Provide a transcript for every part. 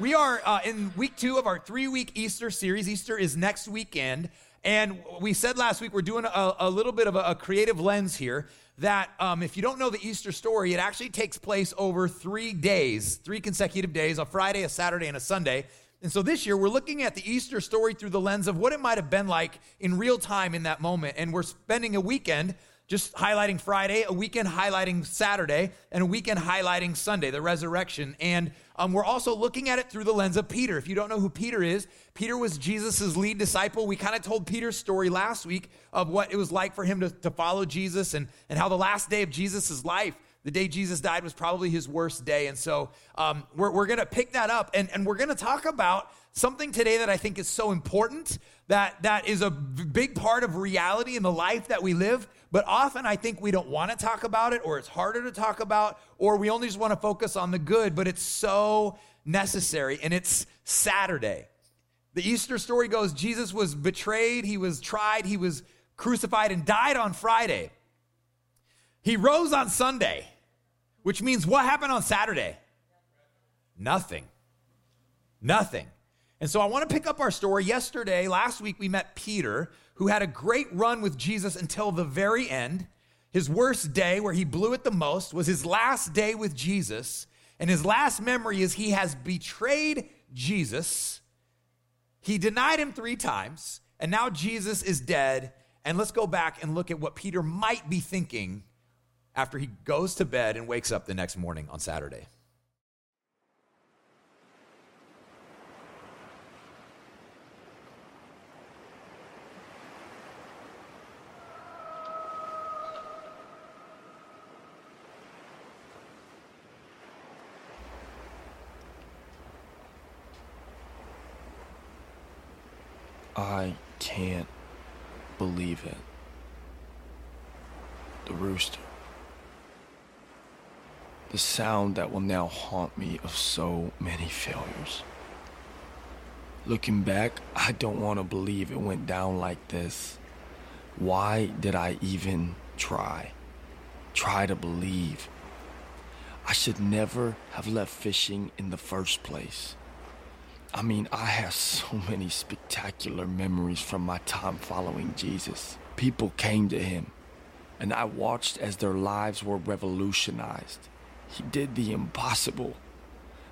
We are uh, in week two of our three week Easter series. Easter is next weekend. And we said last week we're doing a, a little bit of a, a, creative lens here that um, if you don't know the Easter story, it actually takes place over three days, three consecutive days a Friday, a Saturday, and a Sunday. And so this year we're looking at the Easter story through the lens of what it might have been like in real time in that moment. And we're spending a weekend just highlighting Friday, a weekend highlighting Saturday, and a weekend highlighting Sunday, the resurrection. And um, we're also looking at it through the lens of Peter. If you don't know who Peter is, Peter was Jesus' lead disciple. We kind of told Peter's story last week of what it was like for him to, to follow Jesus and, and how the last day of Jesus' life, the day Jesus died, was probably his worst day. And so um, we're, we're going to pick that up and, and we're going to talk about something today that I think is so important that, that is a big part of reality in the life that we live but often I think we don't want to talk about it, or it's harder to talk about, or we only just want to focus on the good, but it's so necessary. And it's Saturday. The Easter story goes Jesus was betrayed, he was tried, he was crucified, and died on Friday. He rose on Sunday, which means what happened on Saturday? Nothing. Nothing. And so I want to pick up our story. Yesterday, last week, we met Peter, who had a great run with Jesus until the very end. His worst day, where he blew it the most, was his last day with Jesus. And his last memory is he has betrayed Jesus. He denied him three times. And now Jesus is dead. And let's go back and look at what Peter might be thinking after he goes to bed and wakes up the next morning on Saturday. I can't believe it. The rooster. The sound that will now haunt me of so many failures. Looking back, I don't want to believe it went down like this. Why did I even try? Try to believe. I should never have left fishing in the first place. I mean, I have so many spectacular memories from my time following Jesus. People came to him, and I watched as their lives were revolutionized. He did the impossible.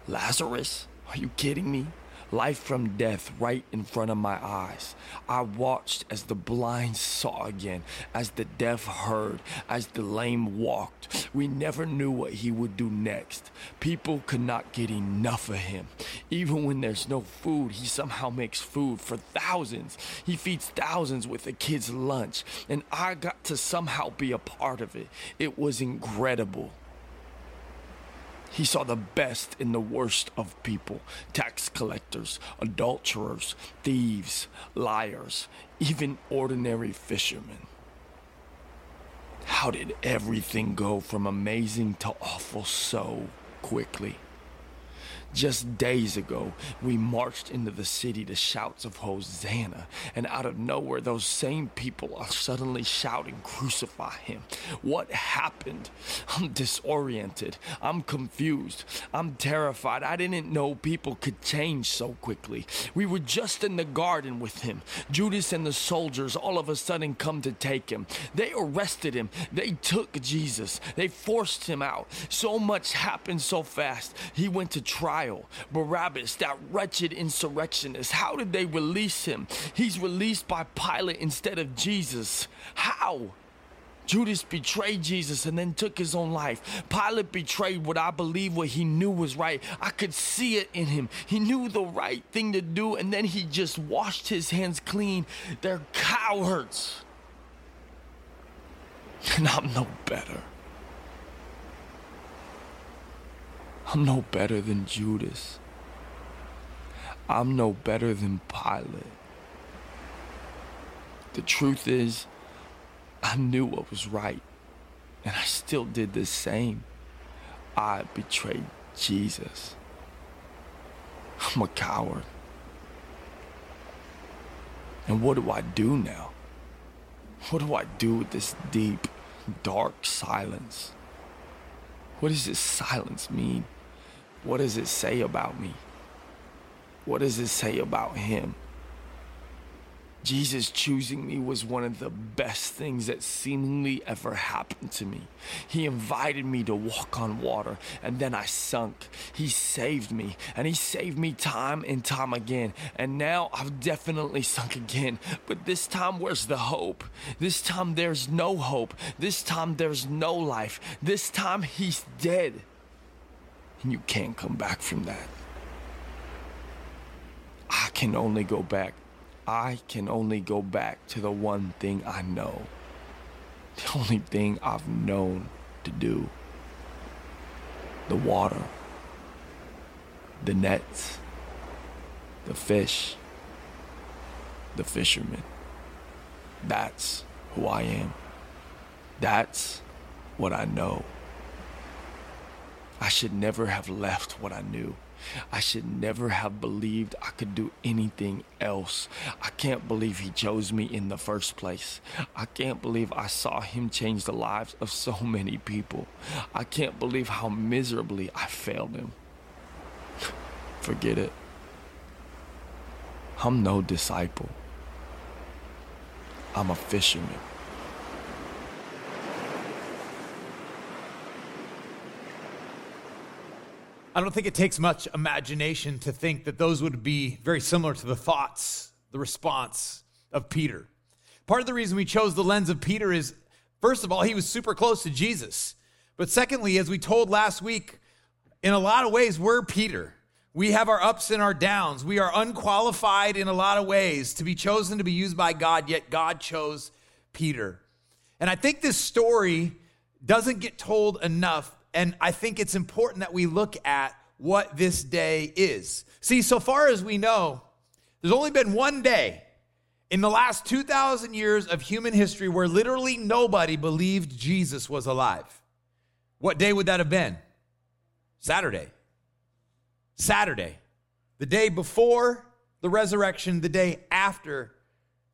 Lazarus? Are you kidding me? Life from death right in front of my eyes. I watched as the blind saw again, as the deaf heard, as the lame walked. We never knew what he would do next. People could not get enough of him. Even when there's no food, he somehow makes food for thousands. He feeds thousands with a kid's lunch, and I got to somehow be a part of it. It was incredible. He saw the best in the worst of people tax collectors, adulterers, thieves, liars, even ordinary fishermen. How did everything go from amazing to awful so quickly? Just days ago, we marched into the city to shouts of Hosanna, and out of nowhere, those same people are suddenly shouting, Crucify him. What happened? I'm disoriented. I'm confused. I'm terrified. I didn't know people could change so quickly. We were just in the garden with him. Judas and the soldiers all of a sudden come to take him. They arrested him. They took Jesus. They forced him out. So much happened so fast. He went to trial Barabbas, that wretched insurrectionist, how did they release him? He's released by Pilate instead of Jesus. How? Judas betrayed Jesus and then took his own life. Pilate betrayed what I believe what he knew was right. I could see it in him. He knew the right thing to do and then he just washed his hands clean. They're cowards. And I'm no better. I'm no better than Judas. I'm no better than Pilate. The truth is, I knew what was right, and I still did the same. I betrayed Jesus. I'm a coward. And what do I do now? What do I do with this deep, dark silence? What does this silence mean? What does it say about me? What does it say about him? Jesus choosing me was one of the best things that seemingly ever happened to me. He invited me to walk on water, and then I sunk. He saved me, and He saved me time and time again. And now I've definitely sunk again. But this time, where's the hope? This time, there's no hope. This time, there's no life. This time, He's dead. And you can't come back from that. I can only go back I can only go back to the one thing I know. The only thing I've known to do. The water. The nets. The fish. The fishermen. That's who I am. That's what I know. I should never have left what I knew. I should never have believed I could do anything else. I can't believe he chose me in the first place. I can't believe I saw him change the lives of so many people. I can't believe how miserably I failed him. Forget it. I'm no disciple. I'm a fisherman. I don't think it takes much imagination to think that those would be very similar to the thoughts, the response of Peter. Part of the reason we chose the lens of Peter is, first of all, he was super close to Jesus. But secondly, as we told last week, in a lot of ways, we're Peter. We have our ups and our downs. We are unqualified in a lot of ways to be chosen to be used by God, yet God chose Peter. And I think this story doesn't get told enough and I think it's important that we look at what this day is. See, so far as we know, there's only been one day in the last 2,000 years of human history where literally nobody believed Jesus was alive. What day would that have been? Saturday. Saturday. The day before the resurrection, the day after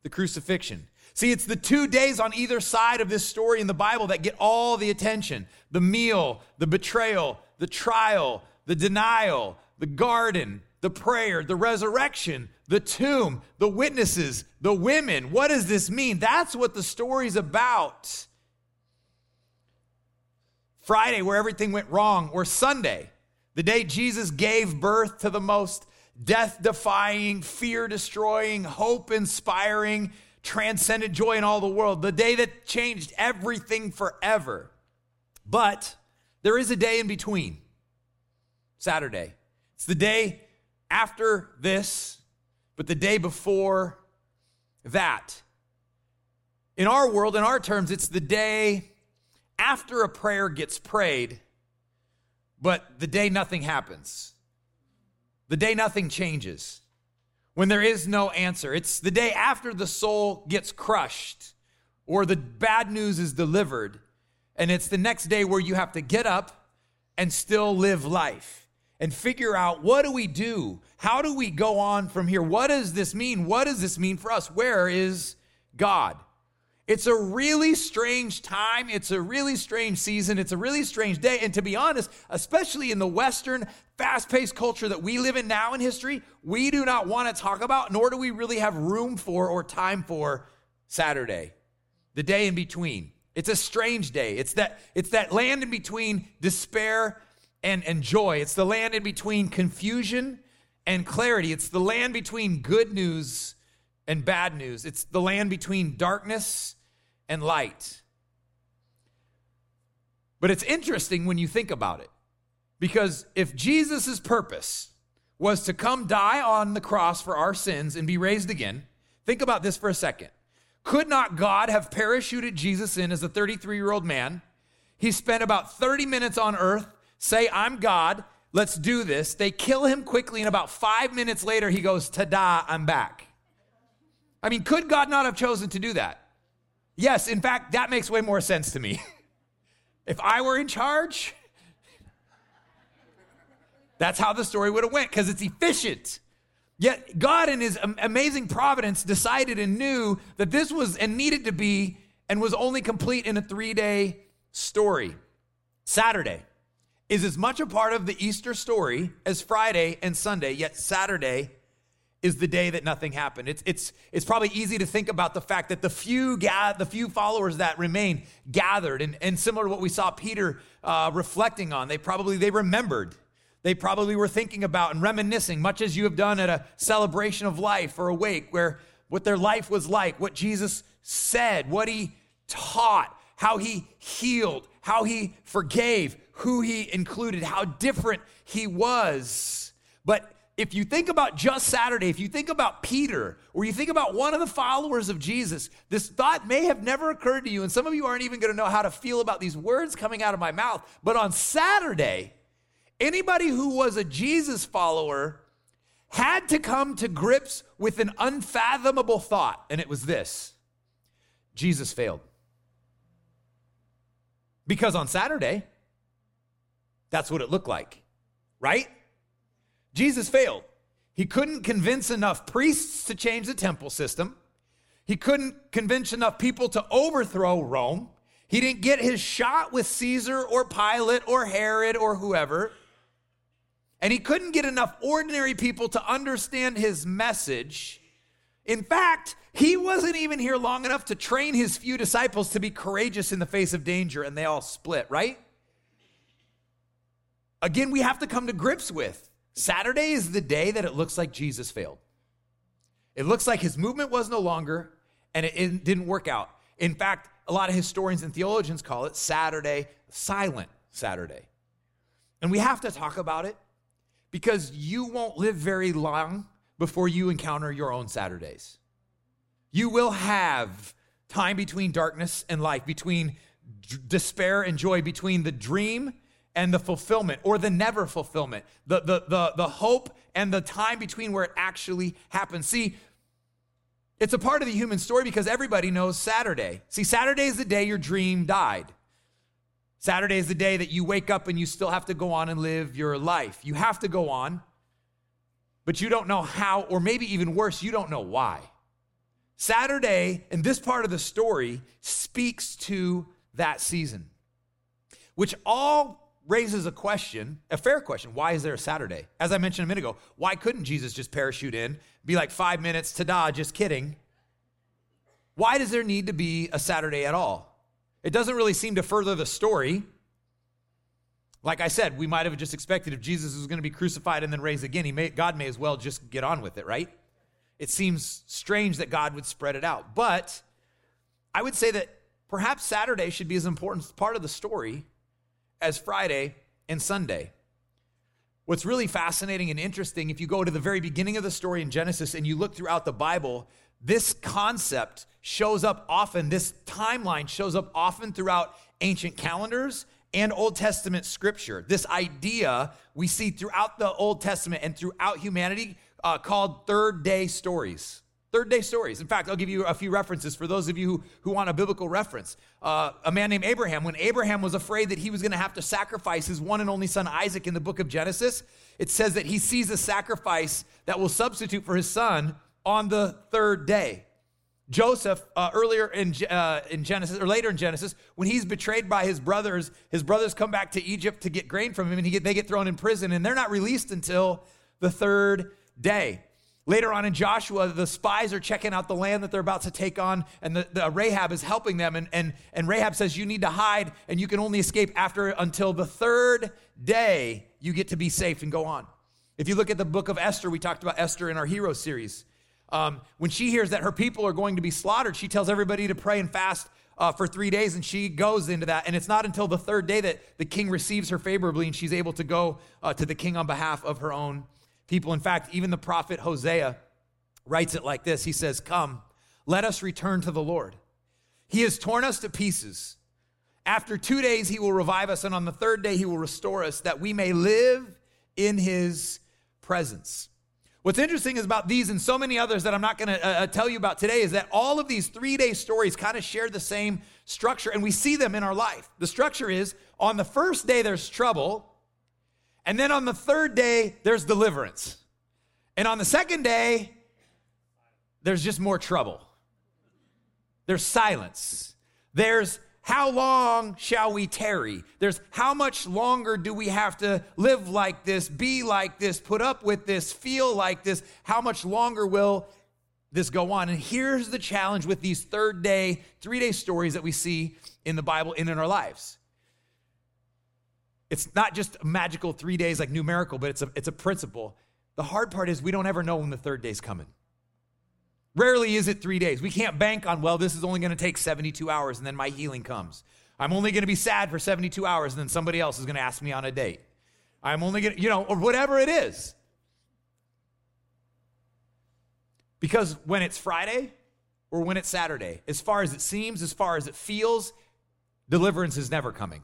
the crucifixion. See, it's the two days on either side of this story in the Bible that get all the attention the meal, the betrayal, the trial, the denial, the garden, the prayer, the resurrection, the tomb, the witnesses, the women. What does this mean? That's what the story's about. Friday, where everything went wrong, or Sunday, the day Jesus gave birth to the most death defying, fear destroying, hope inspiring, transcendent joy in all the world, the day that changed everything forever. But there is a day in between Saturday. It's the day after this, but the day before that. In our world, in our terms, it's the day after a prayer gets prayed, but the day nothing happens. The day nothing changes when there is no answer. It's the day after the soul gets crushed or the bad news is delivered. And it's the next day where you have to get up and still live life and figure out what do we do? How do we go on from here? What does this mean? What does this mean for us? Where is God? It's a really strange time. It's a really strange season. It's a really strange day. And to be honest, especially in the Western fast paced culture that we live in now in history, we do not want to talk about, nor do we really have room for or time for Saturday, the day in between. It's a strange day. It's that, it's that land in between despair and, and joy. It's the land in between confusion and clarity. It's the land between good news and bad news. It's the land between darkness and light. But it's interesting when you think about it. Because if Jesus' purpose was to come die on the cross for our sins and be raised again, think about this for a second. Could not God have parachuted Jesus in as a 33 year old man? He spent about 30 minutes on earth, say, I'm God, let's do this. They kill him quickly, and about five minutes later, he goes, Ta da, I'm back. I mean, could God not have chosen to do that? Yes, in fact, that makes way more sense to me. if I were in charge, that's how the story would have went because it's efficient. Yet God in his amazing providence decided and knew that this was and needed to be and was only complete in a 3-day story. Saturday is as much a part of the Easter story as Friday and Sunday, yet Saturday is the day that nothing happened. It's, it's, it's probably easy to think about the fact that the few, ga- the few followers that remained gathered, and, and similar to what we saw Peter uh, reflecting on, they probably, they remembered. They probably were thinking about and reminiscing, much as you have done at a celebration of life or a wake, where what their life was like, what Jesus said, what he taught, how he healed, how he forgave, who he included, how different he was. But if you think about just Saturday, if you think about Peter, or you think about one of the followers of Jesus, this thought may have never occurred to you. And some of you aren't even going to know how to feel about these words coming out of my mouth. But on Saturday, anybody who was a Jesus follower had to come to grips with an unfathomable thought, and it was this Jesus failed. Because on Saturday, that's what it looked like, right? Jesus failed. He couldn't convince enough priests to change the temple system. He couldn't convince enough people to overthrow Rome. He didn't get his shot with Caesar or Pilate or Herod or whoever. And he couldn't get enough ordinary people to understand his message. In fact, he wasn't even here long enough to train his few disciples to be courageous in the face of danger, and they all split, right? Again, we have to come to grips with Saturday is the day that it looks like Jesus failed. It looks like his movement was no longer, and it, didn't work out. In fact, a lot of historians and theologians call it Saturday, silent Saturday. And we have to talk about it because you won't live very long before you encounter your own Saturdays. You will have time between darkness and light, between d- despair and joy, between the dream and the fulfillment or the never fulfillment, the, the, the, the hope and the time between where it actually happens. See, it's a part of the human story because everybody knows Saturday. See, Saturday is the day your dream died. Saturday is the day that you wake up and you still have to go on and live your life. You have to go on, but you don't know how, or maybe even worse, you don't know why. Saturday, in this part of the story, speaks to that season, which all raises a question, a fair question. Why is there a Saturday? As I mentioned a minute ago, why couldn't Jesus just parachute in, be like five minutes, to da, just kidding? Why does there need to be a Saturday at all? It doesn't really seem to further the story. Like I said, we might have just expected if Jesus was going to be crucified and then raised again, he may, God may as well just get on with it, right? It seems strange that God would spread it out. But I would say that perhaps Saturday should be as important part of the story as Friday and Sunday. What's really fascinating and interesting, if you go to the very beginning of the story in Genesis and you look throughout the Bible, this concept shows up often, this timeline shows up often throughout ancient calendars and Old Testament scripture. This idea we see throughout the Old Testament and throughout humanity uh, called third day stories. Third day stories. In fact, I'll give you a few references for those of you who, who want a biblical reference. Uh, a man named Abraham, when Abraham was afraid that he was going to have to sacrifice his one and only son Isaac in the book of Genesis, it says that he sees a sacrifice that will substitute for his son on the third day. Joseph, uh, earlier in, uh, in Genesis, or later in Genesis, when he's betrayed by his brothers, his brothers come back to Egypt to get grain from him, and get, they get thrown in prison, and they're not released until the third day. Later on in Joshua, the spies are checking out the land that they're about to take on, and the, the, Rahab is helping them. And, and, and Rahab says, You need to hide, and you can only escape after until the third day you get to be safe and go on. If you look at the book of Esther, we talked about Esther in our hero series. Um, when she hears that her people are going to be slaughtered, she tells everybody to pray and fast uh, for three days, and she goes into that. And it's not until the third day that the king receives her favorably, and she's able to go uh, to the king on behalf of her own people. In fact, even the prophet Hosea writes it like this He says, Come, let us return to the Lord. He has torn us to pieces. After two days, he will revive us, and on the third day, he will restore us that we may live in his presence. What's interesting is about these and so many others that I'm not going to uh, uh, tell you about today is that all of these three day stories kind of share the same structure, and we see them in our life. The structure is on the first day, there's trouble. And then on the third day, there's deliverance. And on the second day, there's just more trouble. There's silence. There's how long shall we tarry? There's how much longer do we have to live like this, be like this, put up with this, feel like this? How much longer will this go on? And here's the challenge with these third day, three day stories that we see in the Bible and in our lives. It's not just magical three days like numerical, but it's a, it's a principle. The hard part is we don't ever know when the third day's coming. Rarely is it three days. We can't bank on, well, this is only going to take 72 hours and then my healing comes. I'm only going to be sad for 72 hours and then somebody else is going to ask me on a date. I'm only going to, you know, or whatever it is. Because when it's Friday or when it's Saturday, as far as it seems, as far as it feels, deliverance is never coming.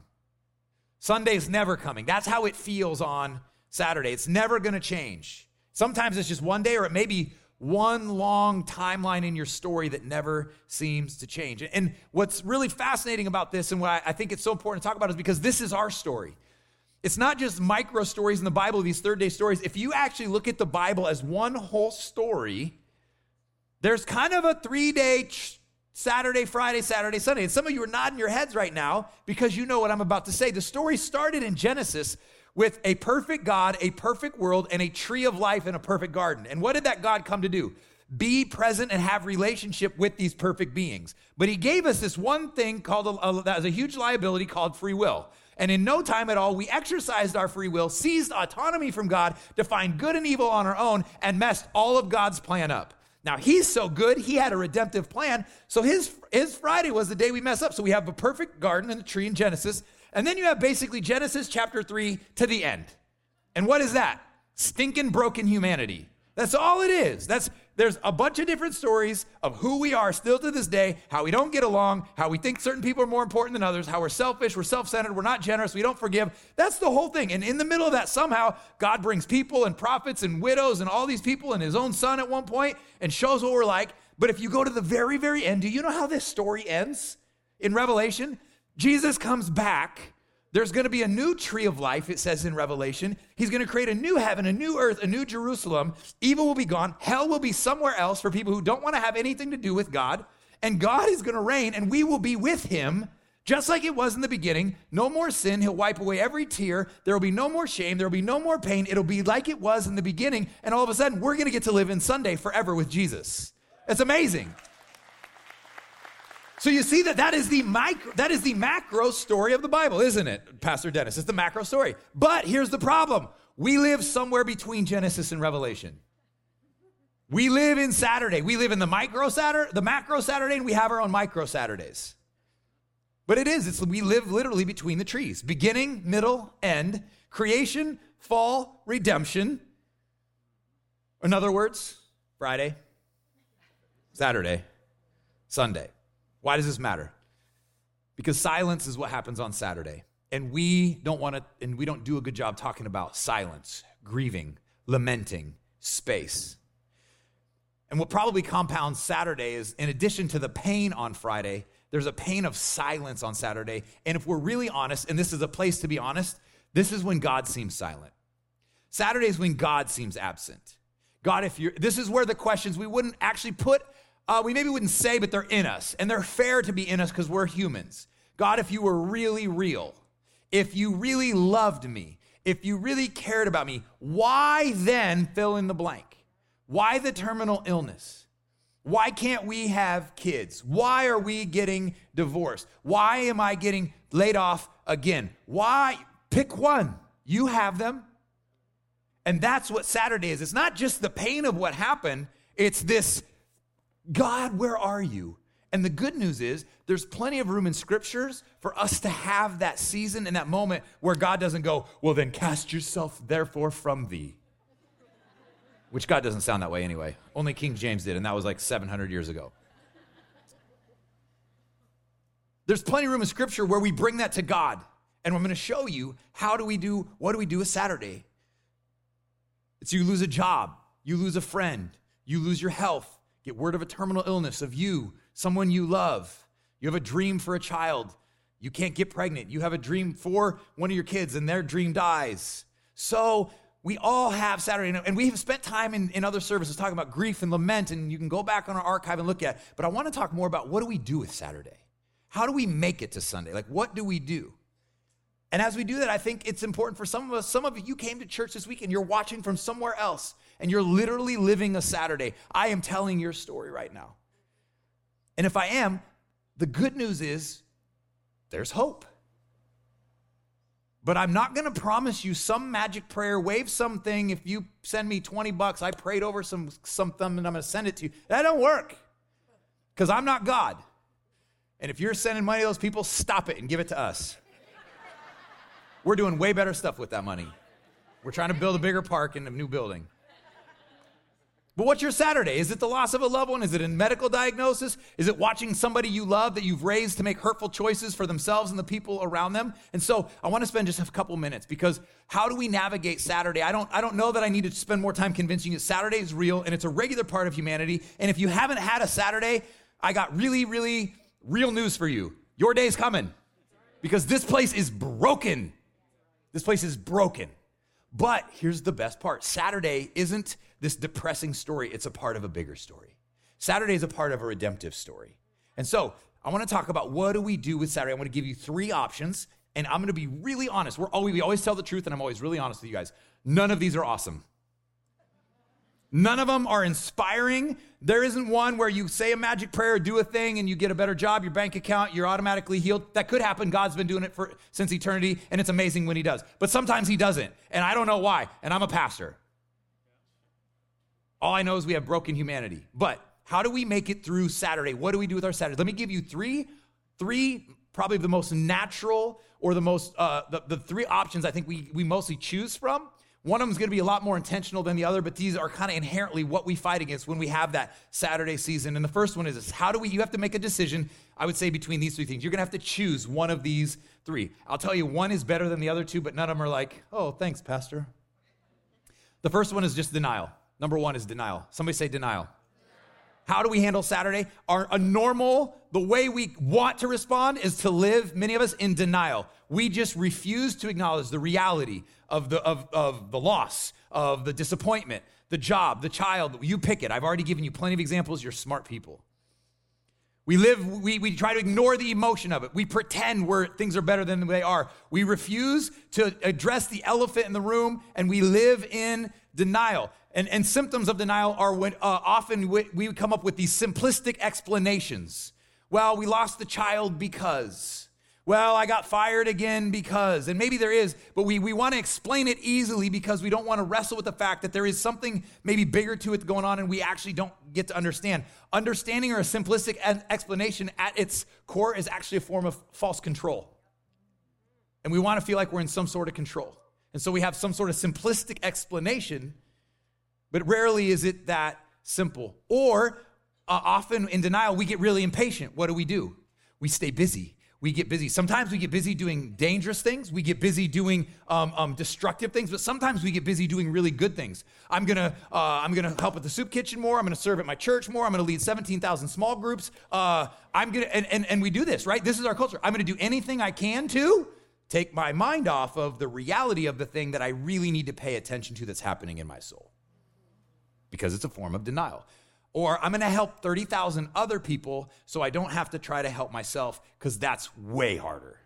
Sunday's never coming. That's how it feels on Saturday. It's never going to change. Sometimes it's just one day, or it may be one long timeline in your story that never seems to change. And what's really fascinating about this, and why I think it's so important to talk about, is because this is our story. It's not just micro stories in the Bible, these third day stories. If you actually look at the Bible as one whole story, there's kind of a three day Saturday, Friday, Saturday, Sunday. And some of you are nodding your heads right now because you know what I'm about to say. The story started in Genesis with a perfect God, a perfect world, and a tree of life in a perfect garden. And what did that God come to do? Be present and have relationship with these perfect beings. But he gave us this one thing called a, a, that was a huge liability called free will. And in no time at all, we exercised our free will, seized autonomy from God to find good and evil on our own, and messed all of God's plan up. Now he's so good, he had a redemptive plan. So his his Friday was the day we mess up. So we have a perfect garden and a tree in Genesis, and then you have basically Genesis chapter 3 to the end. And what is that? Stinking broken humanity. That's all it is. That's there's a bunch of different stories of who we are still to this day, how we don't get along, how we think certain people are more important than others, how we're selfish, we're self-centered, we're not generous, we don't forgive. That's the whole thing. And in the middle of that, somehow God brings people and prophets and widows and all these people and his own son at one point and shows what we're like. But if you go to the very, very end, do you know how this story ends in Revelation? Jesus comes back. There's going to be a new tree of life, it says in Revelation. He's going to create a new heaven, a new earth, a new Jerusalem. Evil will be gone. Hell will be somewhere else for people who don't want to have anything to do with God. And God is going to reign, and we will be with him, just like it was in the beginning. No more sin. He'll wipe away every tear. There will be no more shame. There will be no more pain. It'll be like it was in the beginning. And all of a sudden, we're going to get to live in Sunday forever with Jesus. It's amazing. So you see that that is the micro, that is the macro story of the Bible, isn't it, Pastor Dennis? It's the macro story. But here's the problem: we live somewhere between Genesis and Revelation. We live in Saturday. We live in the micro Saturday, the macro Saturday, and we have our own micro Saturdays. But it is. It's we live literally between the trees, beginning, middle, end, creation, fall, redemption. In other words, Friday, Saturday, Sunday. Why does this matter? Because silence is what happens on Saturday. And we don't want to, and we don't do a good job talking about silence, grieving, lamenting, space. And what probably compounds Saturday is, in addition to the pain on Friday, there's a pain of silence on Saturday. And if we're really honest, and this is a place to be honest, this is when God seems silent. Saturday is when God seems absent. God, if you're, this is where the questions we wouldn't actually put uh, we maybe wouldn't say, but they're in us. And they're fair to be in us because we're humans. God, if you were really real, if you really loved me, if you really cared about me, why then fill in the blank? Why the terminal illness? Why can't we have kids? Why are we getting divorced? Why am I getting laid off again? Why? Pick one. You have them. And that's what Saturday is. It's not just the pain of what happened, it's this God, where are you? And the good news is, there's plenty of room in scriptures for us to have that season and that moment where God doesn't go, Well, then cast yourself therefore from thee. Which God doesn't sound that way anyway. Only King James did, and that was like 700 years ago. There's plenty of room in scripture where we bring that to God. And I'm going to show you how do we do, what do we do with Saturday? It's you lose a job, you lose a friend, you lose your health, get word of a terminal illness of you, someone you love. You have a dream for a child. You can't get pregnant. You have a dream for one of your kids and their dream dies. So we all have Saturday, and we have spent time in, in other services talking about grief and lament, and you can go back on our archive and look at. But I want to talk more about what do we do with Saturday? how do we make it to Sunday? Like, what do we do? And as we do that, I think it's important for some of us. Some of you came to church this week and you're watching from somewhere else and you're literally living a Saturday. I am telling your story right now. And if I am, the good news is there's hope. But I'm not going to promise you some magic prayer, wave something. If you send me 20 bucks, I prayed over some something and I'm going to send it to you. That don't work because I'm not God. And if you're sending money to those people, stop it and give it to us. We're doing way better stuff with that money. We're trying to build a bigger park in a new building. But what's your Saturday? Is it the loss of a loved one? Is it a medical diagnosis? Is it watching somebody you love that you've raised to make hurtful choices for themselves and the people around them? And so I want to spend just a couple minutes because how do we navigate Saturday? I don't, I don't know that I need to spend more time convincing you Saturday is real and it's a regular part of humanity. And if you haven't had a Saturday, I got really, really real news for you. Your day's coming because this place is broken. This place is broken. But here's the best part Saturday isn't this depressing story, it's a part of a bigger story. Saturday is a part of a redemptive story. And so I want to talk about what do we do with Saturday. I want to give you three options, and I'm going to be really honest. We're always, we always tell the truth, and I'm always really honest with you guys. None of these are awesome. None of them are inspiring. There isn't one where you say a magic prayer, do a thing, and you get a better job, your bank account, you're automatically healed. That could happen. God's been doing it for since eternity, and it's amazing when He does. But sometimes He doesn't, and I don't know why. And I'm a pastor. All I know is we have broken humanity. But how do we make it through Saturday? What do we do with our Saturday? Let me give you three, three probably the most natural or the most uh, the, the three options I think we we mostly choose from one of them is going to be a lot more intentional than the other, but these are kind of inherently what we fight against when we have that Saturday season. And the first one is this how do we, you have to make a decision, I would say, between these three things. You're going to have to choose one of these three. I'll tell you, one is better than the other two, but none of them are like, oh, thanks, Pastor. The first one is just denial. Number one is denial. Somebody say denial. How do we handle Saturday? Our a normal, the way we want to respond is to live, many of us, in denial. We just refuse to acknowledge the reality of the, of, of the loss, of the disappointment, the job, the child. You pick it. I've already given you plenty of examples. You're smart people. We live, we, we try to ignore the emotion of it. We pretend we're, things are better than they are. We refuse to address the elephant in the room and we live in denial. And, and symptoms of denial are when uh, often we, we come up with these simplistic explanations. Well, we lost the child because. Well, I got fired again because, and maybe there is, but we, we want to explain it easily because we don't want to wrestle with the fact that there is something maybe bigger to it going on and we actually don't get to understand. Understanding or a simplistic explanation at its core is actually a form of false control. And we want to feel like we're in some sort of control. And so we have some sort of simplistic explanation, but rarely is it that simple. Or uh, often in denial, we get really impatient. What do we do? We stay busy we get busy. Sometimes we get busy doing dangerous things. We get busy doing um, um, destructive things, but sometimes we get busy doing really good things. I'm gonna, uh, I'm gonna help at the soup kitchen more. I'm gonna serve at my church more. I'm gonna lead 17,000 small groups. Uh, I'm gonna, and, and, and we do this, right? This is our culture. I'm gonna do anything I can to take my mind off of the reality of the thing that I really need to pay attention to that's happening in my soul because it's a form of denial. Or I'm gonna help 30,000 other people so I don't have to try to help myself because that's way harder.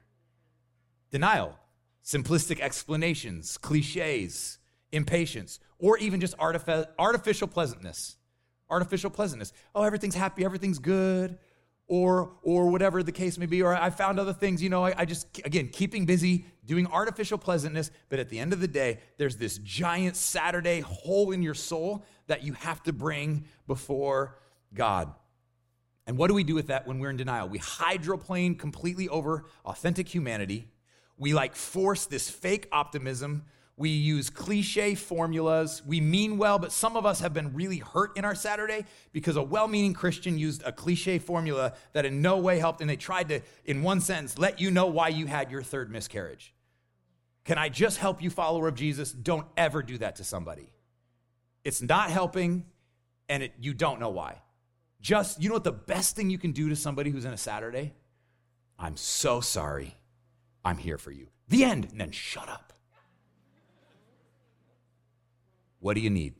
Denial, simplistic explanations, cliches, impatience, or even just artific- artificial pleasantness. Artificial pleasantness. Oh, everything's happy, everything's good, or or whatever the case may be. Or I found other things, you know, I, I just again keeping busy, doing artificial pleasantness, but at the end of the day, there's this giant Saturday hole in your soul that you have to bring before God. And what do we do with that when we're in denial? We hydroplane completely over authentic humanity. We like force this fake optimism. We use cliche formulas. We mean well, but some of us have been really hurt in our Saturday because a well meaning Christian used a cliche formula that in no way helped, and they tried to, in one sentence, let you know why you had your third miscarriage. Can I just help you, follower of Jesus? Don't ever do that to somebody. It's not helping, and it, you don't know why. Just, you know what the best thing you can do to somebody who's in a Saturday? I'm so sorry. I'm here for you. The end. And then shut up. What do you need?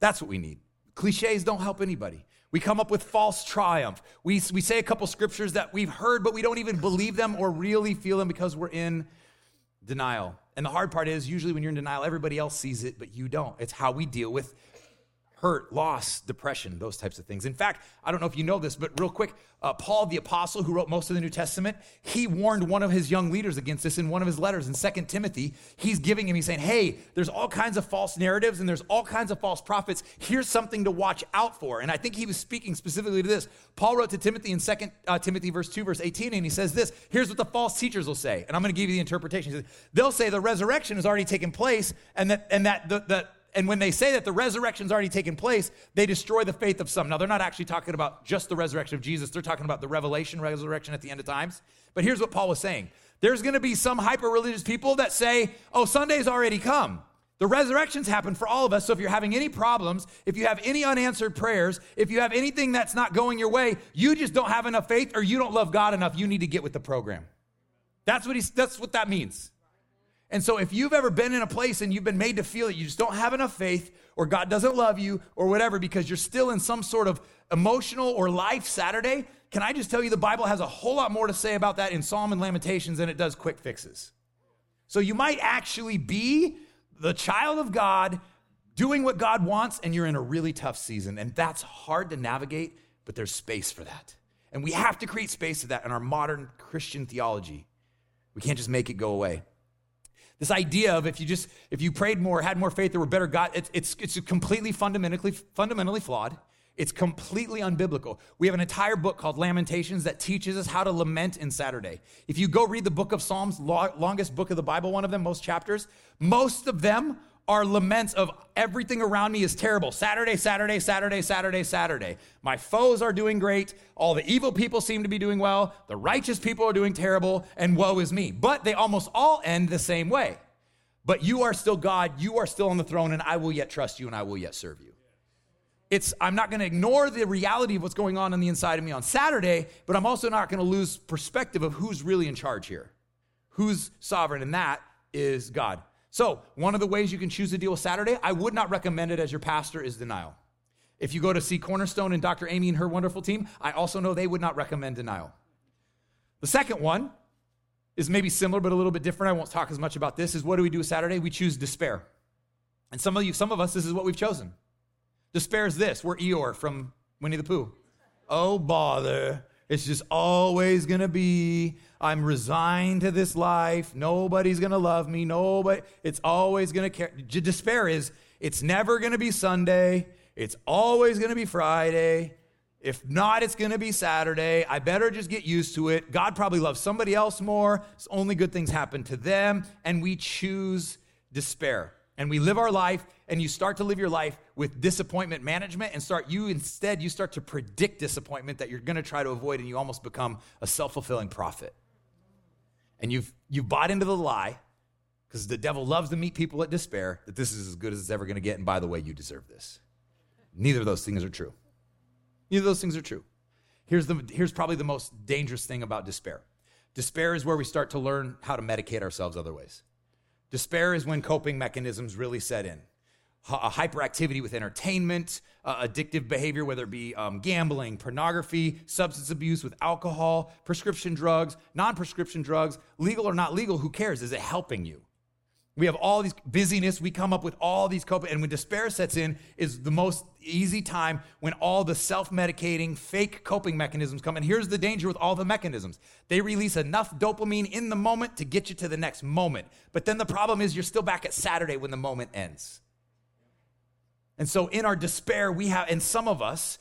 That's what we need. Cliches don't help anybody. We come up with false triumph. We, we say a couple scriptures that we've heard, but we don't even believe them or really feel them because we're in denial. And the hard part is usually when you're in denial, everybody else sees it, but you don't. It's how we deal with hurt, loss, depression, those types of things. In fact, I don't know if you know this, but real quick, uh, Paul the apostle, who wrote most of the New Testament, he warned one of his young leaders against this in one of his letters in Second Timothy. He's giving him, he's saying, hey, there's all kinds of false narratives and there's all kinds of false prophets. Here's something to watch out for. And I think he was speaking specifically to this. Paul wrote to Timothy in Second uh, Timothy verse 2, verse 18, and he says this, here's what the false teachers will say. And I'm going to give you the interpretation. Says, They'll say the resurrection has already taken place and that, and that the, the and when they say that the resurrection's already taken place, they destroy the faith of some. Now, they're not actually talking about just the resurrection of Jesus, they're talking about the revelation resurrection at the end of times. But here's what Paul was saying there's going to be some hyper religious people that say, oh, Sunday's already come. The resurrection's happened for all of us. So if you're having any problems, if you have any unanswered prayers, if you have anything that's not going your way, you just don't have enough faith or you don't love God enough, you need to get with the program. That's what he's that's what that means. And so, if you've ever been in a place and you've been made to feel that you just don't have enough faith, or God doesn't love you, or whatever, because you're still in some sort of emotional or life Saturday, can I just tell you the Bible has a whole lot more to say about that in Psalm and Lamentations than it does quick fixes. So, you might actually be the child of God doing what God wants, and you're in a really tough season. And that's hard to navigate, but there's space for that. And we have to create space for that in our modern Christian theology. We can't just make it go away. This idea of if you just if you prayed more, had more faith, there were better God, it's it's it's completely fundamentally fundamentally flawed. It's completely unbiblical. We have an entire book called Lamentations that teaches us how to lament in Saturday. If you go read the book of Psalms, longest book of the Bible, one of them, most chapters, most of them are laments of everything around me is terrible. Saturday, Saturday, Saturday, Saturday, Saturday. My foes are doing great. All the evil people seem to be doing well. The righteous people are doing terrible, and woe is me. But they almost all end the same way. But you are still God, you are still on the throne, and I will yet trust you and I will yet serve you. It's, I'm not going to ignore the reality of what's going on on the inside of me on Saturday, but I'm also not going to lose perspective of who's really in charge here, who's sovereign, and that is God. So, one of the ways you can choose to deal with Saturday, I would not recommend it as your pastor, is denial. If you go to see Cornerstone and Dr. Amy and her wonderful team, I also know they would not recommend denial. The second one is maybe similar but a little bit different. I won't talk as much about this. Is what do we do Saturday? We choose despair. And some of you, some of us, this is what we've chosen. Despair is this. We're Eeyore from Winnie the Pooh. Oh, bother. It's just always gonna be. I'm resigned to this life. Nobody's gonna love me. Nobody. It's always gonna care. Despair is. It's never gonna be Sunday. It's always gonna be Friday. If not, it's going to be Saturday. I better just get used to it. God probably loves somebody else more. It's only good things happen to them. And we choose despair. And we live our life, and you start to live your life with disappointment management and start, you instead, you start to predict disappointment that you're going to try to avoid, and you almost become a self fulfilling prophet. And you've, you've bought into the lie because the devil loves to meet people at despair that this is as good as it's ever going to get. And by the way, you deserve this. Neither of those things are true. Neither of those things are true. Here's, the, here's probably the most dangerous thing about despair despair is where we start to learn how to medicate ourselves other ways. Despair is when coping mechanisms really set in. A hyperactivity with entertainment, uh, addictive behavior, whether it be um, gambling, pornography, substance abuse with alcohol, prescription drugs, non prescription drugs, legal or not legal, who cares? Is it helping you? We have all these busyness. We come up with all these coping, and when despair sets in, is the most easy time when all the self-medicating, fake coping mechanisms come. And here's the danger with all the mechanisms: they release enough dopamine in the moment to get you to the next moment. But then the problem is you're still back at Saturday when the moment ends. And so, in our despair, we have, and some of us,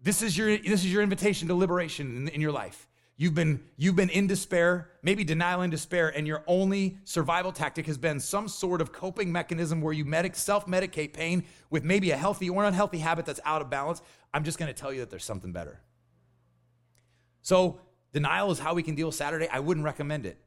this is your this is your invitation to liberation in, in your life. You've been, you've been in despair, maybe denial and despair, and your only survival tactic has been some sort of coping mechanism where you medic, self medicate pain with maybe a healthy or unhealthy habit that's out of balance. I'm just going to tell you that there's something better. So, denial is how we can deal Saturday. I wouldn't recommend it.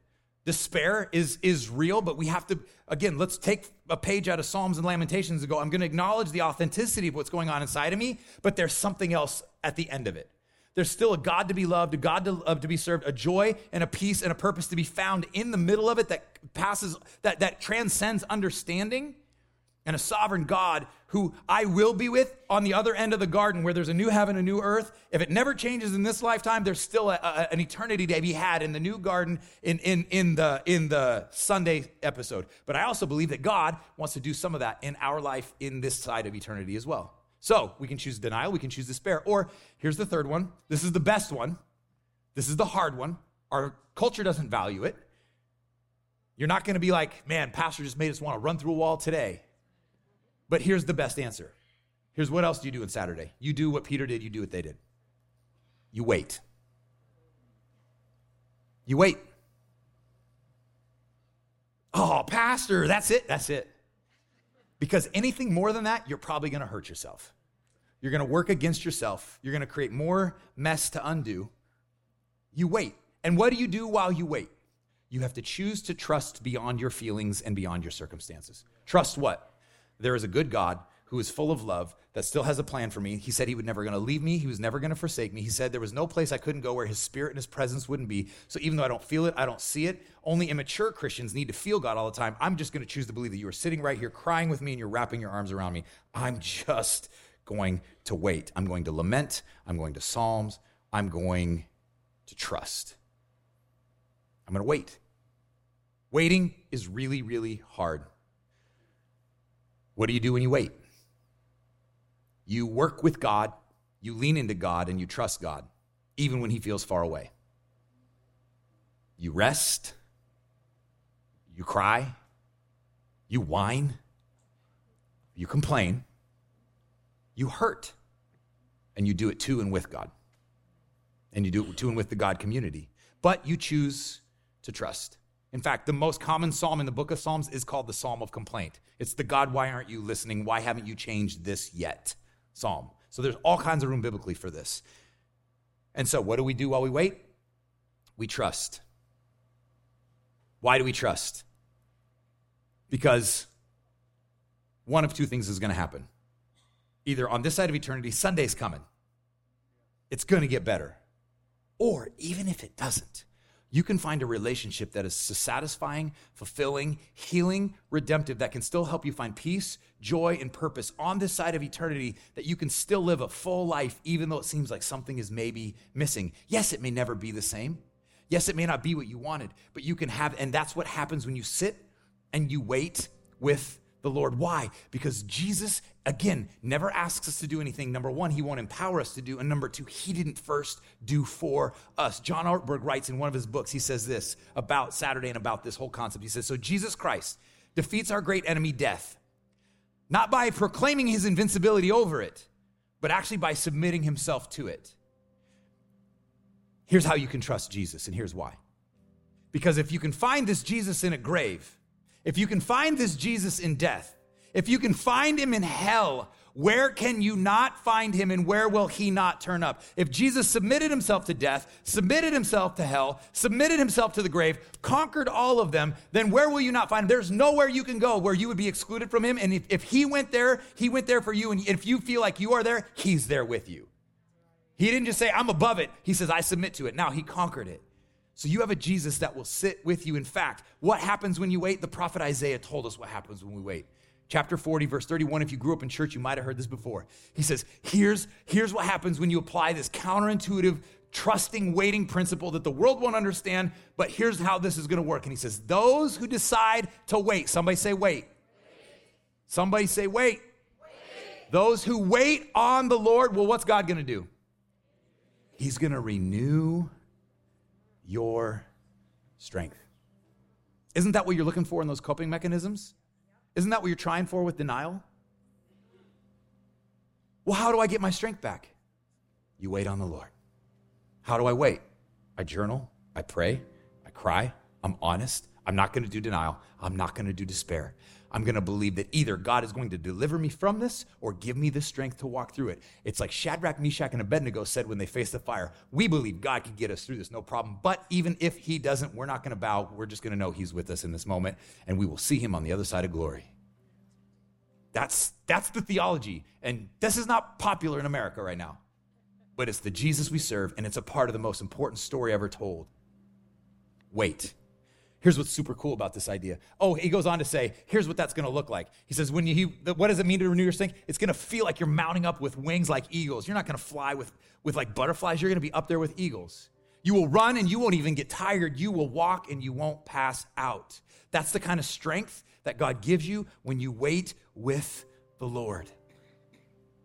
Despair is, is real, but we have to, again, let's take a page out of Psalms and Lamentations and go, I'm going to acknowledge the authenticity of what's going on inside of me, but there's something else at the end of it. There's still a God to be loved, a God to, uh, to be served, a joy and a peace and a purpose to be found in the middle of it that passes, that, that transcends understanding. And a sovereign God who I will be with on the other end of the garden where there's a new heaven, a new earth. If it never changes in this lifetime, there's still a, a, an eternity to be had in the new garden in, in, in, the, in the Sunday episode. But I also believe that God wants to do some of that in our life in this side of eternity as well. So we can choose denial, we can choose despair. Or here's the third one. This is the best one. This is the hard one. Our culture doesn't value it. You're not going to be like, man, pastor just made us want to run through a wall today. But here's the best answer. Here's what else do you do on Saturday? You do what Peter did, you do what they did. You wait. You wait. Oh, Pastor, that's it. That's it. Because anything more than that, you're probably to hurt yourself. You're to work against yourself. You're to create more mess to undo. You wait. And what do you do while you wait? You have to choose to trust beyond your feelings and beyond your circumstances. Trust what? There is a good God who is full of love that still has a plan for me. He said he was never going to leave me. He was never going to forsake me. He said there was no place I couldn't go where his spirit and his presence wouldn't be. So even though I don't feel it, I don't see it. Only immature Christians need to feel God all the time. I'm just going to choose to believe that you are sitting right here crying with me and you're wrapping your arms around me. I'm just going to wait. I'm going to lament. I'm going to psalms. I'm going to trust. I'm going to wait. Waiting is really, really hard. What do you do when you wait? You work with God, you lean into God, and you trust God, even when He feels far away. You rest, you cry, you whine, you complain, you hurt, and you do it to and with God. And you do it to and with the God community. But you choose to trust. In fact, the most common psalm in the book of Psalms is called the Psalm of Complaint. It's the God, why aren't you listening? Why haven't you changed this yet? Psalm. So there's all kinds of room biblically for this. And so, what do we do while we wait? We trust. Why do we trust? Because one of two things is going to happen. Either on this side of eternity, Sunday's coming, it's going to get better. Or even if it doesn't, you can find a relationship that is satisfying, fulfilling, healing, redemptive, that can still help you find peace, joy, and purpose on this side of eternity, that you can still live a full life, even though it seems like something is maybe missing. Yes, it may never be the same. Yes, it may not be what you wanted, but you can have, and that's what happens when you sit and you wait with the Lord. Why? Because Jesus, again, never asks us to do anything. Number one, he won't empower us to do. And number two, he didn't first do for us. John Ortberg writes in one of his books, he says this about Saturday and about this whole concept. He says, So Jesus Christ defeats our great enemy, death, not by proclaiming his invincibility over it, but actually by submitting himself to it. Here's how you can trust Jesus, and here's why. Because if you can find this Jesus in a grave, if you can find this Jesus in death, if you can find him in hell, where can you not find him and where will he not turn up? If Jesus submitted himself to death, submitted himself to hell, submitted himself to the grave, conquered all of them, then where will you not find him? There's nowhere you can go where you would be excluded from him. And if, if he went there, he went there for you. And if you feel like you are there, he's there with you. He didn't just say, I'm above it. He says, I submit to it. Now he conquered it. So you have a Jesus that will sit with you. In fact, what happens when you wait? The prophet Isaiah told us what happens when we wait. Chapter 40, verse 31. If you grew up in church, you might have heard this before. He says, Here's, here's what happens when you apply this counterintuitive, trusting, waiting principle that the world won't understand, but here's how this is going to work. And he says, Those who decide to wait, somebody say, Wait. wait. Somebody say, wait. wait. Those who wait on the Lord, well, what's God going to do? He's going to renew your strength. Isn't that what you're looking for in those coping mechanisms? Isn't that what you're trying for with denial? Well, how do I get my strength back? You wait on the Lord. How do I wait? I journal, I pray, I cry, I'm honest. I'm not going to do denial, I'm not going to do despair. I'm going to believe that either God is going to deliver me from this or give me the strength to walk through it. It's like Shadrach, Meshach, and Abednego said when they faced the fire We believe God can get us through this, no problem. But even if He doesn't, we're not going to bow. We're just going to know He's with us in this moment, and we will see Him on the other side of glory. That's, that's the theology. And this is not popular in America right now, but it's the Jesus we serve, and it's a part of the most important story ever told. Wait. Here's what's super cool about this idea. Oh, he goes on to say, here's what that's going to look like. He says, when you, he, what does it mean to renew your strength? It's going to feel like you're mounting up with wings like eagles. You're not going to fly with, with like butterflies. You're going to be up there with eagles. You will run and you won't even get tired. You will walk and you won't pass out. That's the kind of strength that God gives you when you wait with the Lord.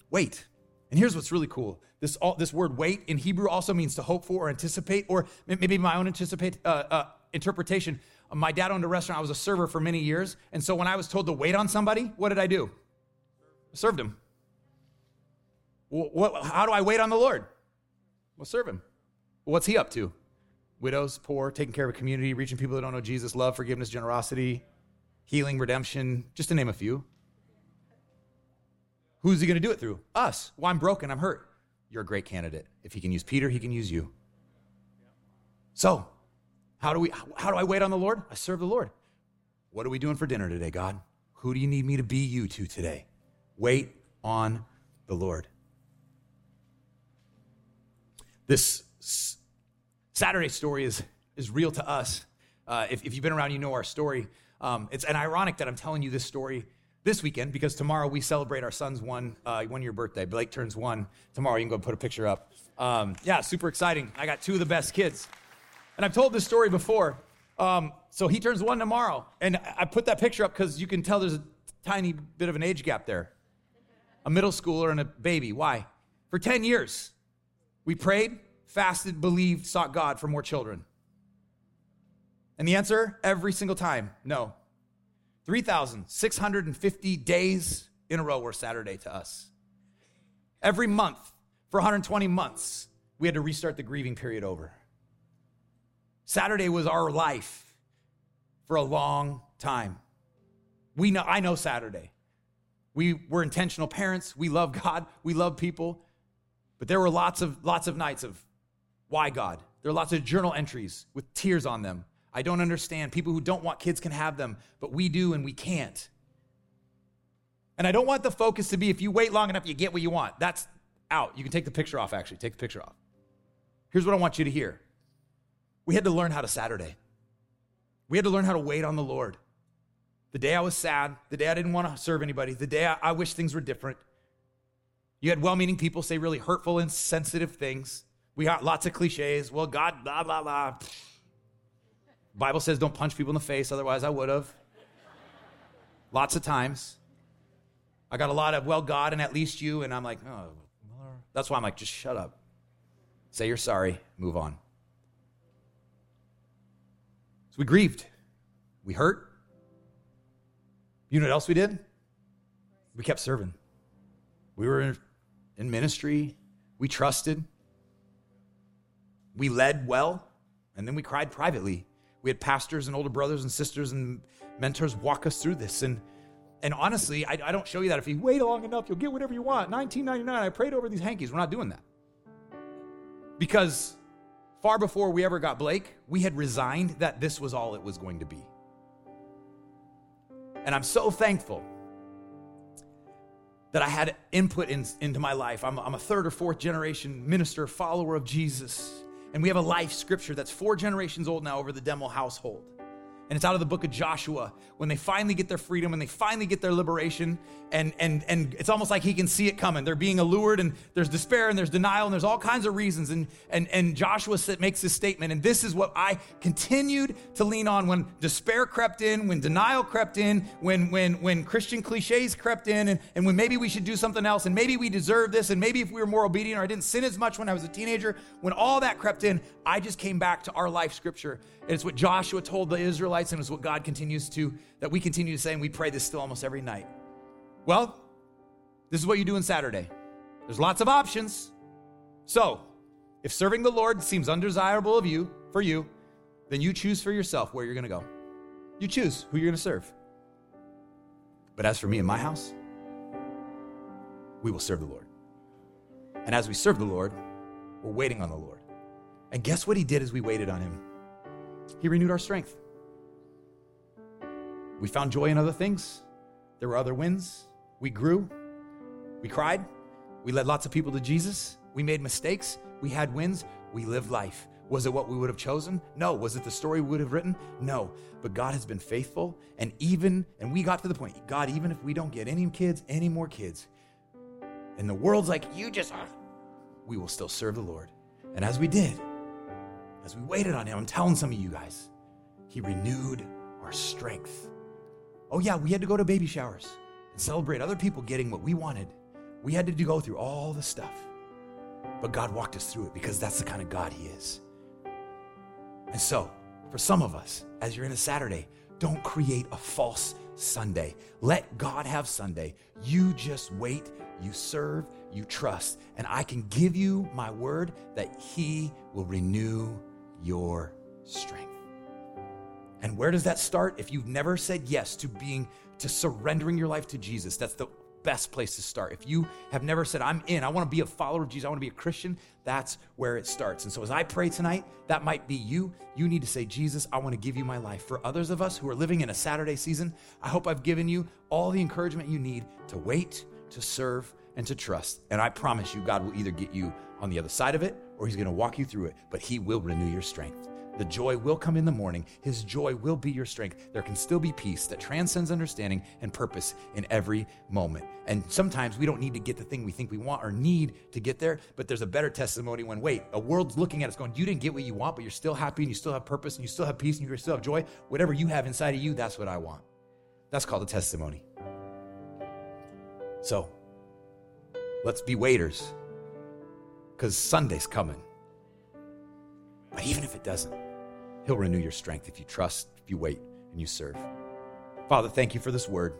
Wait. And here's what's really cool. This, all, this word wait in Hebrew also means to hope for or anticipate, or maybe my own anticipate, uh, uh, interpretation. My dad owned a restaurant. I was a server for many years. And so when I was told to wait on somebody, what did I do? I served him. What, how do I wait on the Lord? Well, serve him. What's he up to? Widows, poor, taking care of a community, reaching people that don't know Jesus, love, forgiveness, generosity, healing, redemption, just to name a few. Who's he going to do it through? Us. Well, I'm broken. I'm hurt. You're a great candidate. If he can use Peter, he can use you. So, how do we how do I wait on the Lord? I serve the Lord. What are we doing for dinner today, God? Who do you need me to be you to today? Wait on the Lord. This Saturday story is, is real to us. Uh, if, if, you've been around, you know our story. Um, it's an ironic that I'm telling you this story this weekend because tomorrow we celebrate our son's one uh, one year birthday. Blake turns one tomorrow. You can go put a picture up. Um, yeah, super exciting. I got two of the best kids, and I've told this story before. Um, so he turns one tomorrow, and I put that picture up because you can tell there's a tiny bit of an age gap there. A middle schooler and a baby. Why? For 10 years, we prayed, fasted, believed, sought God for more children. And the answer every single time no. 3,650 days in a row were Saturday to us. Every month for 120 months, we had to restart the grieving period over. Saturday was our life for a long time. We know, I know Saturday. We were intentional parents. We love God. We love people. But there were lots of, lots of nights of why God. There are lots of journal entries with tears on them I don't understand. People who don't want kids can have them, but we do and we can't. And I don't want the focus to be if you wait long enough, you get what you want. That's out. You can take the picture off, actually. Take the picture off. Here's what I want you to hear we had to learn how to Saturday. We had to learn how to wait on the Lord. The day I was sad, the day I didn't want to serve anybody, the day I, I wish things were different. You had well meaning people say really hurtful and sensitive things. We got lots of cliches. Well, God, blah, blah, blah. Bible says don't punch people in the face, otherwise I would have. Lots of times. I got a lot of, well, God, and at least you. And I'm like, oh, that's why I'm like, just shut up. Say you're sorry, move on. So we grieved. We hurt. You know what else we did? We kept serving. We were in ministry. We trusted. We led well. And then we cried privately. We had pastors and older brothers and sisters and mentors walk us through this. And and honestly, I, I don't show you that. If you wait long enough, you'll get whatever you want. 1999, I prayed over these hankies. We're not doing that. Because far before we ever got Blake, we had resigned that this was all it was going to be. And I'm so thankful that I had input in, into my life. I'm, I'm a third or fourth generation minister, follower of Jesus. And we have a life scripture that's four generations old now over the Demo household and it's out of the book of Joshua when they finally get their freedom and they finally get their liberation and and and it's almost like he can see it coming. They're being allured and there's despair and there's denial and there's all kinds of reasons and and and Joshua makes this statement and this is what I continued to lean on when despair crept in, when denial crept in, when when when Christian cliches crept in and and when maybe we should do something else and maybe we deserve this and maybe if we were more obedient or I didn't sin as much when I was a teenager, when all that crept in, I just came back to our life scripture. And it's what Joshua told the Israelites And it's what God continues to, that we continue to say, and we pray this still almost every night. Well, this is what you do on Saturday. There's lots of options. So, if serving the Lord seems undesirable of you, for you, then you choose for yourself where you're going to go. You choose who you're going to serve. But as for me and my house, we will serve the Lord. And as we serve the Lord, we're waiting on the Lord. And guess what he did as we waited on him? He renewed our strength. We found joy in other things. There were other wins. We grew. We cried. We led lots of people to Jesus. We made mistakes. We had wins. We lived life. Was it what we would have chosen? No. Was it the story we would have written? No. But God has been faithful. And even, and we got to the point, God, even if we don't get any kids, any more kids, and the world's like, you just are, we will still serve the Lord. And as we did, as we waited on Him, I'm telling some of you guys, He renewed our strength. Oh, yeah, we had to go to baby showers and celebrate other people getting what we wanted. We had to go through all the stuff. But God walked us through it because that's the kind of God He is. And so, for some of us, as you're in a Saturday, don't create a false Sunday. Let God have Sunday. You just wait, you serve, you trust, and I can give you my word that He will renew your strength. And where does that start? If you've never said yes to being, to surrendering your life to Jesus, that's the best place to start. If you have never said, I'm in, I want to be a follower of Jesus, I want to be a Christian, that's where it starts. And so as I pray tonight, that might be you. You need to say, Jesus, I want to give you my life. For others of us who are living in a Saturday season, I hope I've given you all the encouragement you need to wait, to serve, and to trust. And I promise you, God will either get you on the other side of it or He's going to walk you through it, but He will renew your strength. The joy will come in the morning. His joy will be your strength. There can still be peace that transcends understanding and purpose in every moment. And sometimes we don't need to get the thing we think we want or need to get there, but there's a better testimony when, wait, a world's looking at us going, you didn't get what you want, but you're still happy and you still have purpose and you still have peace and you still have joy. Whatever you have inside of you, that's what I want. That's called a testimony. So let's be waiters because Sunday's coming. But even if it doesn't, He'll renew your strength if you trust, if you wait, and you serve. Father, thank you for this word.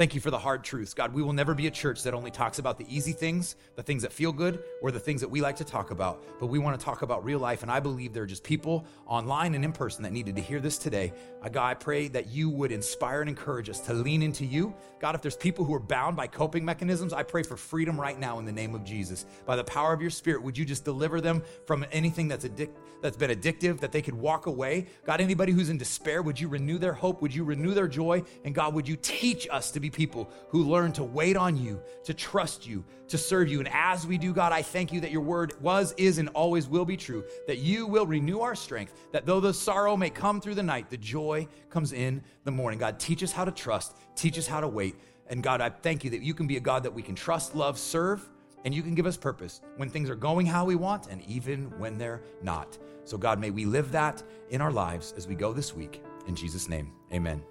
Thank you for the hard truths. God, we will never be a church that only talks about the easy things, the things that feel good, or the things that we like to talk about, but we want to talk about real life. And I believe there are just people online and in person that needed to hear this today. Uh, God, I pray that you would inspire and encourage us to lean into you. God, if there's people who are bound by coping mechanisms, I pray for freedom right now in the name of Jesus. By the power of your spirit, would you just deliver them from anything that's addic- that's been addictive, that they could walk away? God, anybody who's in despair, would you renew their hope? Would you renew their joy? And God, would you teach us to people who learn to wait on you, to trust you, to serve you. And as we do, God, I thank you that your word was, is, and always will be true, that you will renew our strength, that though the sorrow may come through the night, the joy comes in the morning. God, teach us how to trust, teach us how to wait. And God, I thank you that you can be a God that we can trust, love, serve, and you can give us purpose when things are going how we want and even when they're not. So, God, may we live that in our lives as we go this week. In Jesus' name, amen.